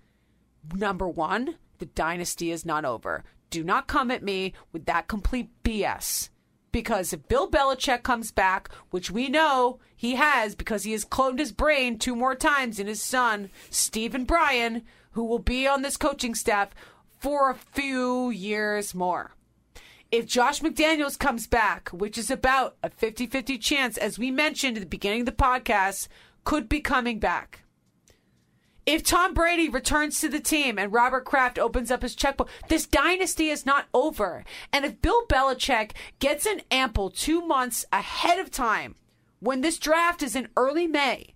S1: number one, the dynasty is not over. Do not come at me with that complete BS. Because if Bill Belichick comes back, which we know he has because he has cloned his brain two more times in his son, Stephen Bryan, who will be on this coaching staff for a few years more. If Josh McDaniels comes back, which is about a 50 50 chance, as we mentioned at the beginning of the podcast, could be coming back. If Tom Brady returns to the team and Robert Kraft opens up his checkbook, this dynasty is not over. And if Bill Belichick gets an ample two months ahead of time, when this draft is in early May,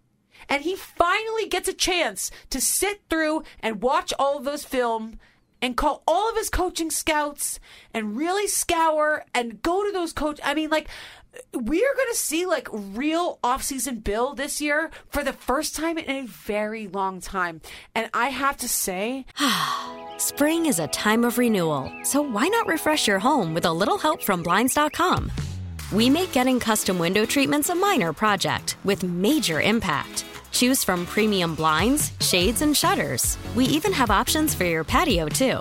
S1: and he finally gets a chance to sit through and watch all of those film and call all of his coaching scouts and really scour and go to those coach I mean like we are going to see like real offseason Bill this year for the first time in a very long time. And I have to say,
S6: Spring is a time of renewal, so why not refresh your home with a little help from Blinds.com? We make getting custom window treatments a minor project with major impact. Choose from premium blinds, shades, and shutters. We even have options for your patio, too.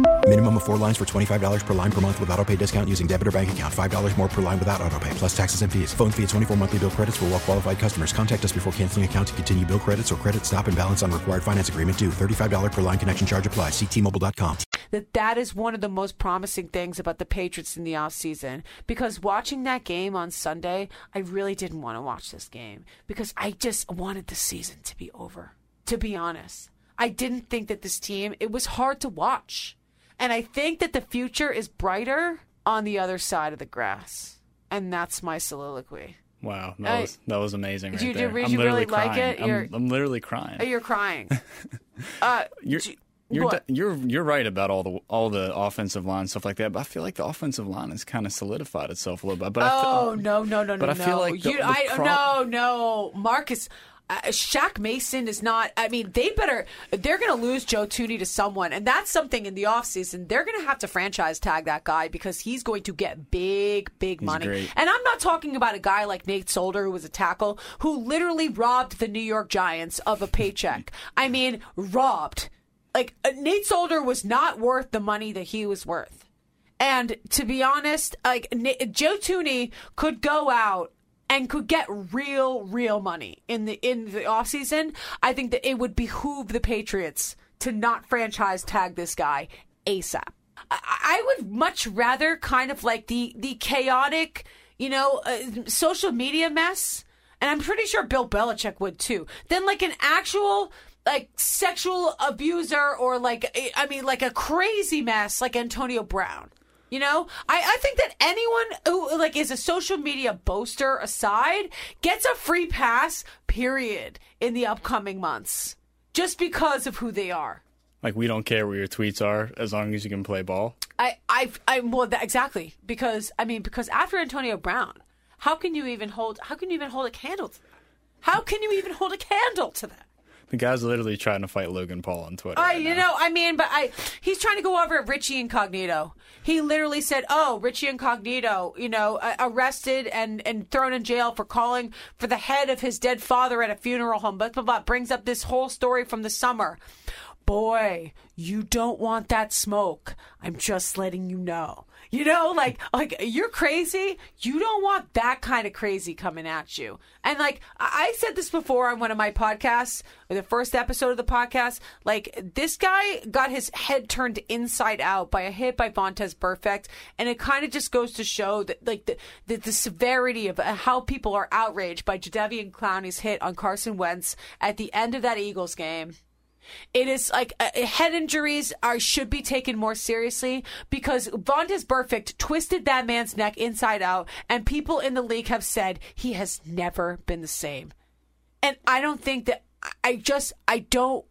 S7: Minimum of four lines for $25 per line per month with auto pay discount using debit or bank account. $5 more per line without auto pay, plus taxes and fees. Phone fee at 24 monthly bill credits for all well qualified customers. Contact us before canceling account to continue bill credits or credit stop and balance on required finance agreement due. $35 per line connection charge applies. Ctmobile.com.
S1: that that is one of the most promising things about the Patriots in the offseason because watching that game on Sunday, I really didn't want to watch this game because I just wanted the season to be over. To be honest, I didn't think that this team, it was hard to watch. And I think that the future is brighter on the other side of the grass. And that's my soliloquy.
S2: Wow, that
S1: I-
S2: was that was amazing. Right
S1: you-
S2: there.
S1: you
S2: I'm
S1: really
S2: literally
S1: like
S2: crying.
S1: it? You're-
S2: I'm, I'm literally crying.
S1: Oh, You're crying. uh,
S2: You're
S1: do-
S2: you're you're you're right about all the all the offensive line stuff like that, but I feel like the offensive line has kind of solidified itself a little bit. But I
S1: Oh
S2: feel,
S1: no no no no
S2: but I
S1: no!
S2: feel like the-
S1: you,
S2: the
S1: I no no Marcus. Uh, Shaq Mason is not. I mean, they better. They're going to lose Joe Thuney to someone, and that's something in the offseason. They're going to have to franchise tag that guy because he's going to get big, big money. And I'm not talking about a guy like Nate Solder, who was a tackle, who literally robbed the New York Giants of a paycheck. I mean, robbed. Like uh, Nate Solder was not worth the money that he was worth. And to be honest, like Joe Thuney could go out and could get real, real money in the in the offseason. I think that it would behoove the Patriots to not franchise tag this guy ASAP. I, I would much rather kind of like the the chaotic, you know, uh, social media mess, and I'm pretty sure Bill Belichick would too. Than like an actual like sexual abuser or like I mean like a crazy mess like Antonio Brown. You know, I, I think that anyone who like is a social media boaster aside gets a free pass, period, in the upcoming months, just because of who they are.
S2: like we don't care where your tweets are as long as you can play ball.
S1: I, I, I, well, that, exactly because I mean, because after Antonio Brown, how can you even hold? How can you even hold a candle? To that? How can you even hold a candle to that?
S2: The guy's literally trying to fight Logan Paul on Twitter.
S1: I,
S2: right
S1: you
S2: now.
S1: know, I mean, but I, he's trying to go over at Richie Incognito. He literally said, "Oh, Richie Incognito, you know, uh, arrested and and thrown in jail for calling for the head of his dead father at a funeral home." But Blah blah blah. Brings up this whole story from the summer. Boy, you don't want that smoke. I'm just letting you know. You know, like like you're crazy. You don't want that kind of crazy coming at you. And like I said this before on one of my podcasts, the first episode of the podcast. Like this guy got his head turned inside out by a hit by Vontaze Burfict, and it kind of just goes to show that like the the, the severity of uh, how people are outraged by Jadeveon Clowney's hit on Carson Wentz at the end of that Eagles game. It is like uh, head injuries are should be taken more seriously because Vontaze Burfict twisted that man's neck inside out, and people in the league have said he has never been the same. And I don't think that I- I just I don't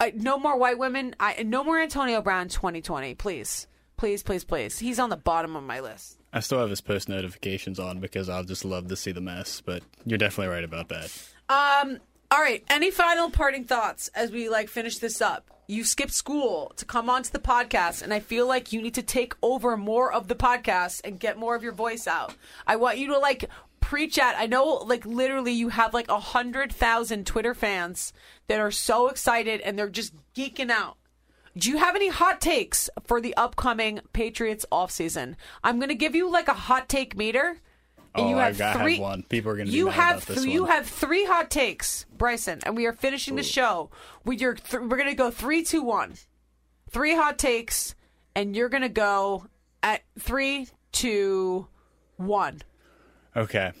S1: I, no more white women. I no more Antonio Brown 2020, please, please, please, please. He's on the bottom of my list.
S2: I still have his post notifications on because I'll just love to see the mess. But you're definitely right about that.
S1: Um. All right. Any final parting thoughts as we like finish this up? You skipped school to come onto the podcast, and I feel like you need to take over more of the podcast and get more of your voice out. I want you to like preach at. I know, like literally, you have like a hundred thousand Twitter fans that are so excited and they're just geeking out. Do you have any hot takes for the upcoming Patriots offseason? I'm going to give you like a hot take meter.
S2: Oh,
S1: you have
S2: got- I have
S1: three.
S2: one. People are gonna be
S1: You have th- you have three hot takes, Bryson, and we are finishing the show with your. Th- we're gonna go three, two, one. Three hot takes, and you're gonna go at three, two, one.
S2: Okay.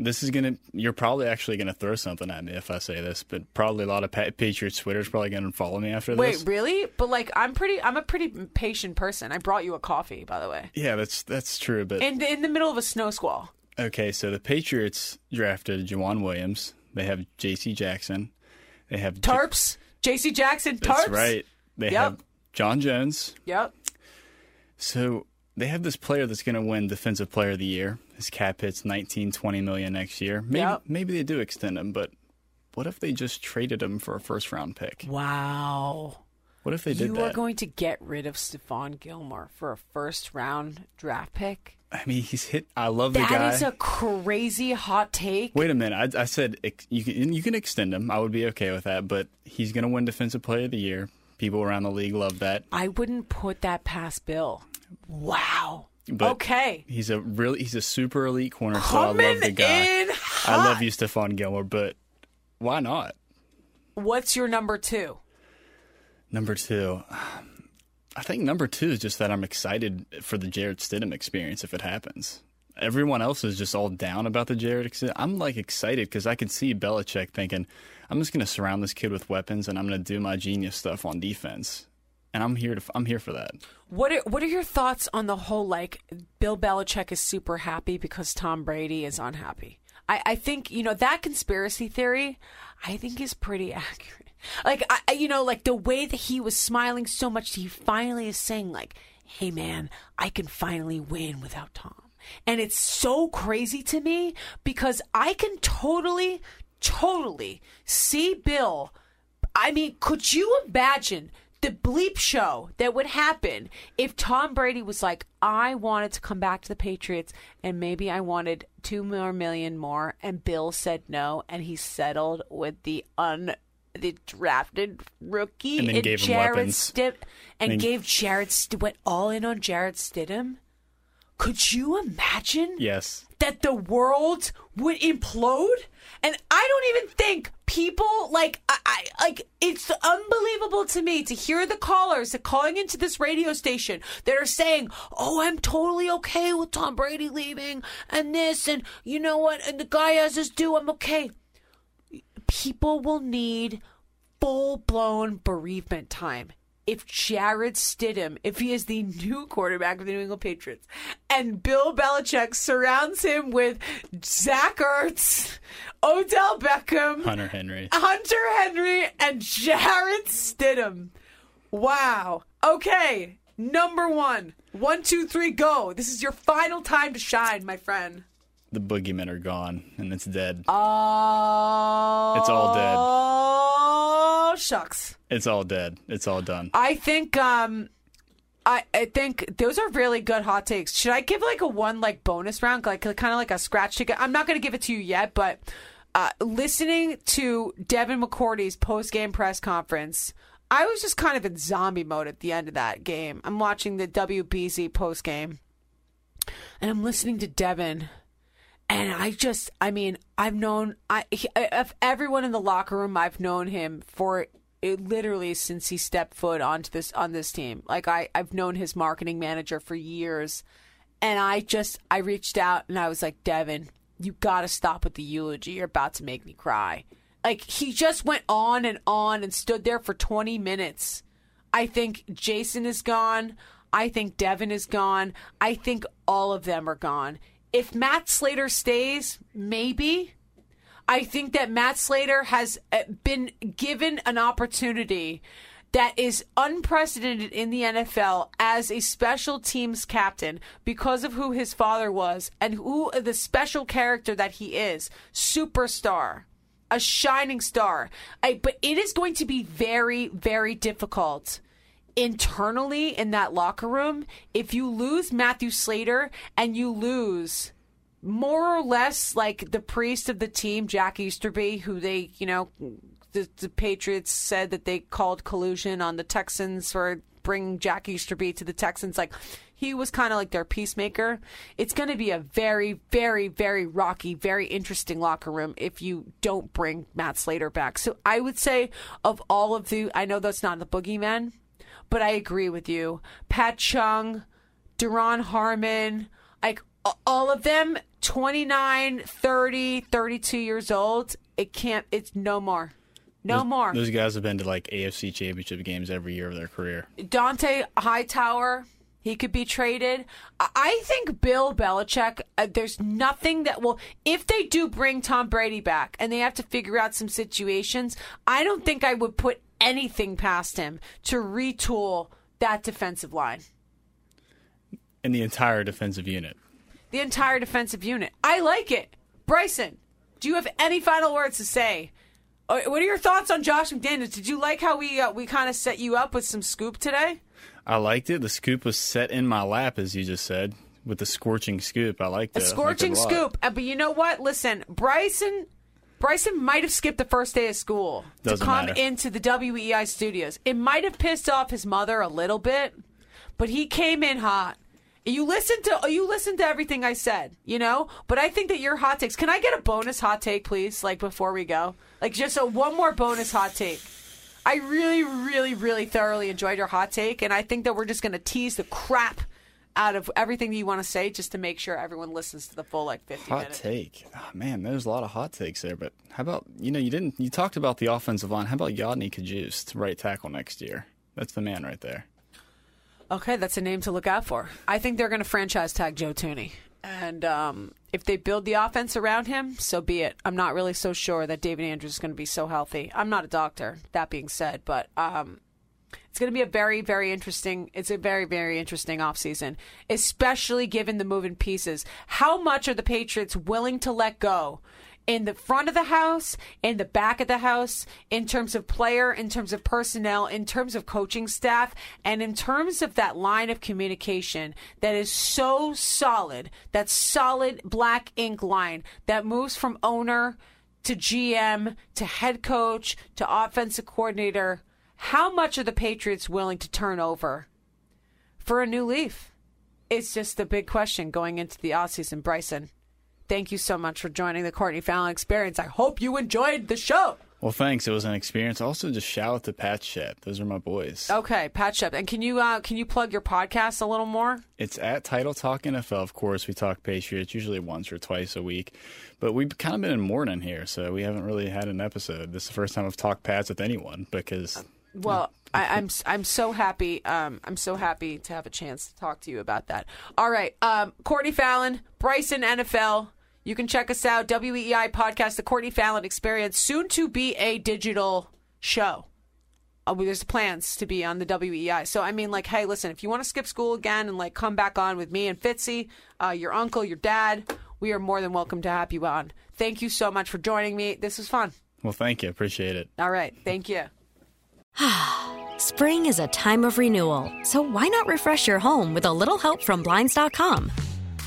S2: this is gonna. You're probably actually gonna throw something at me if I say this, but probably a lot of pa- Patriots Twitter's probably gonna follow me after
S1: Wait,
S2: this.
S1: Wait, really? But like, I'm pretty. I'm a pretty patient person. I brought you a coffee, by the way,
S2: Yeah, that's that's true. But
S1: in in the middle of a snow squall.
S2: Okay, so the Patriots drafted Joejuan Williams. They have J.C. Jackson. They have J-
S1: Tarps, J.C. Jackson, Tarps.
S2: That's right. They
S1: Yep.
S2: have John Jones.
S1: Yep.
S2: So they have this player that's going to win Defensive Player of the Year. His cap hits 19, 20 million next year. Maybe
S1: Yep.
S2: maybe they do extend him, but what if they just traded him for a first round pick?
S1: Wow.
S2: What if they did
S1: you
S2: that?
S1: are going to get rid of Stephon Gilmore for a first round draft pick?
S2: I mean, he's hit. I love the
S1: That
S2: guy.
S1: That is a crazy hot take.
S2: Wait a minute. I, I said ex- you can you can extend him. I would be okay with that, but he's going to win Defensive Player of the Year. People around the league love that.
S1: I wouldn't put that past Bill. Wow.
S2: But
S1: okay.
S2: He's a really he's a super elite corner. so I love the guy. I love you, Stephon Gilmore, but why not?
S1: What's your number two?
S2: Number two. I think number two is just that I'm excited for the Jarrett Stidham experience if it happens. Everyone else is just all down about the Jarrett. I'm like excited because I can see Belichick thinking, I'm just going to surround this kid with weapons and I'm going to do my genius stuff on defense. And I'm here to I'm here for that.
S1: What are what are your thoughts on the whole like Bill Belichick is super happy because Tom Brady is unhappy? I, I think you know that conspiracy theory. I think is pretty accurate. Like I, you know, like the way that he was smiling so much, he finally is saying like, "Hey man, I can finally win without Tom." And it's so crazy to me because I can totally, totally see Bill I mean, could you imagine the bleep show that would happen if Tom Brady was like, I wanted to come back to the Patriots and maybe I wanted two more million more, and Bill said no, and he settled with the un the drafted rookie
S2: And then gave
S1: Jarrett
S2: weapons.
S1: Stid- and
S2: And-
S1: gave Jarrett St- went all in on Jarrett Stidham. Could you imagine?
S2: Yes.
S1: that the world would implode and i don't even think people like I, I like it's unbelievable to me to hear the callers that calling into this radio station that are saying oh i'm totally okay with tom brady leaving and this and you know what and the guy has his due i'm okay people will need full-blown bereavement time if Jarrett Stidham, if he is the new quarterback of the New England Patriots, and Bill Belichick surrounds him with Zach Ertz, Odell Beckham,
S2: Hunter Henry.
S1: Hunter Henry, and Jarrett Stidham. Wow. Okay. Number one. One, two, three, go. This is your final time to shine, my friend.
S2: The boogeymen are gone and it's dead.
S1: Oh.
S2: It's all dead.
S1: Oh, shucks.
S2: It's all dead. It's all done.
S1: I think um I, I think those are really good hot takes. Should I give like a one like bonus round, like kind of like a scratch ticket? I'm not going to give it to you yet, but uh, listening to Devin McCourty's post game press conference, I was just kind of in zombie mode at the end of that game. I'm watching the WBZ post game, and I'm listening to Devin, and I just, I mean, I've known I of everyone in the locker room. I've known him for it, literally since he stepped foot onto this on this team. Like I, I've known his marketing manager for years, and I just, I reached out and I was like, Devin, you got to stop with the eulogy. You're about to make me cry. Like he just went on and on and stood there for 20 minutes. I think Jason is gone. I think Devin is gone. I think all of them are gone. If Matt Slater stays, maybe. I think that Matt Slater has uh, been given an opportunity that is unprecedented in the NFL as a special teams captain because of who his father was and who the special character that he is. Superstar. A shining star. I, but it is going to be very, very difficult internally in that locker room if you lose Matthew Slater and you lose more or less like the priest of the team, Jack Easterby, who they, you know, the, the Patriots said that they called collusion on the Texans for bringing Jack Easterby to the Texans. Like, he was kind of like their peacemaker. It's going to be a very, very, very rocky, very interesting locker room if you don't bring Matt Slater back. So I would say, of all of the, I know that's not the boogeyman, but I agree with you. Pat Chung, Duron Harmon, like all of them 29, 30, 32 years old. It can't, it's no more. No
S2: those,
S1: more.
S2: Those guys have been to like AFC championship games every year of their career.
S1: Dont'a Hightower, he could be traded. I think Bill Belichick, uh, there's nothing that will, if they do bring Tom Brady back and they have to figure out some situations, I don't think I would put anything past him to retool that defensive line.
S2: And the entire defensive unit.
S1: The entire defensive unit. I like it. Bryson, do you have any final words to say? Uh, what are your thoughts on Josh McDaniels? Did you like how we uh, we kind of set you up with some scoop today?
S2: I liked it. The scoop was set in my lap, as you just said, with the scorching scoop. I liked it.
S1: A scorching
S2: it a
S1: scoop. Uh, but you know what? Listen, Bryson. Bryson might have skipped the first day of school
S2: Doesn't
S1: to come
S2: matter.
S1: into the WEEI studios. It might have pissed off his mother a little bit, but he came in hot. You listened to you listened to everything I said, you know. But I think that your hot takes. Can I get a bonus hot take, please? Like before we go, like just a one more bonus hot take. I really, really, really thoroughly enjoyed your hot take, and I think that we're just going to tease the crap out of everything that you want to say, just to make sure everyone listens to the full like fifty
S2: Hot
S1: minutes.
S2: take. Oh, man, there's a lot of hot takes there. But how about you know you didn't you talked about the offensive line. How about Yodny Cajuste, right tackle next year? That's the man right there.
S1: Okay, that's a name to look out for. I think they're going to franchise tag Joe Thuney. And um, if they build the offense around him, so be it. I'm not really so sure that David Andrews is going to be so healthy. I'm not a doctor, that being said, but um, it's going to be a very, very interesting. It's a very, very interesting offseason, especially given the moving pieces. How much are the Patriots willing to let go in the front of the house, in the back of the house, in terms of player, in terms of personnel, in terms of coaching staff, and in terms of that line of communication that is so solid, that solid black ink line that moves from owner to GM to head coach to offensive coordinator. How much are the Patriots willing to turn over for a new leaf? It's just the big question going into the offseason, Bryson. Thank you so much for joining the Courtney Fallon Experience. I hope you enjoyed the show.
S2: Well, thanks. It was an experience. Also, just shout out to Pat Shep. Those are my boys.
S1: Okay, Pat Shep, and can you uh, can you plug your podcast a little more?
S2: It's at Title Talk NFL. Of course, we talk Patriots usually once or twice a week, but we've kind of been in mourning here, so we haven't really had an episode. This is the first time I've talked Pats with anyone because
S1: Well, I, I'm I'm so happy. Um, I'm so happy to have a chance to talk to you about that. All right, um, Courtney Fallon, Bryson NFL. You can check us out. WEEI podcast, the Courtney Fallon Experience, soon to be a digital show. Uh, there's plans to be on the WEEI. So I mean, like, hey, listen, if you want to skip school again and like come back on with me and Fitzy, uh, your uncle, your dad, we are more than welcome to have you on. Thank you so much for joining me. This was fun.
S2: well, thank you, appreciate it.
S1: All right, thank you.
S6: Spring is a time of renewal, so why not refresh your home with a little help from Blinds.com?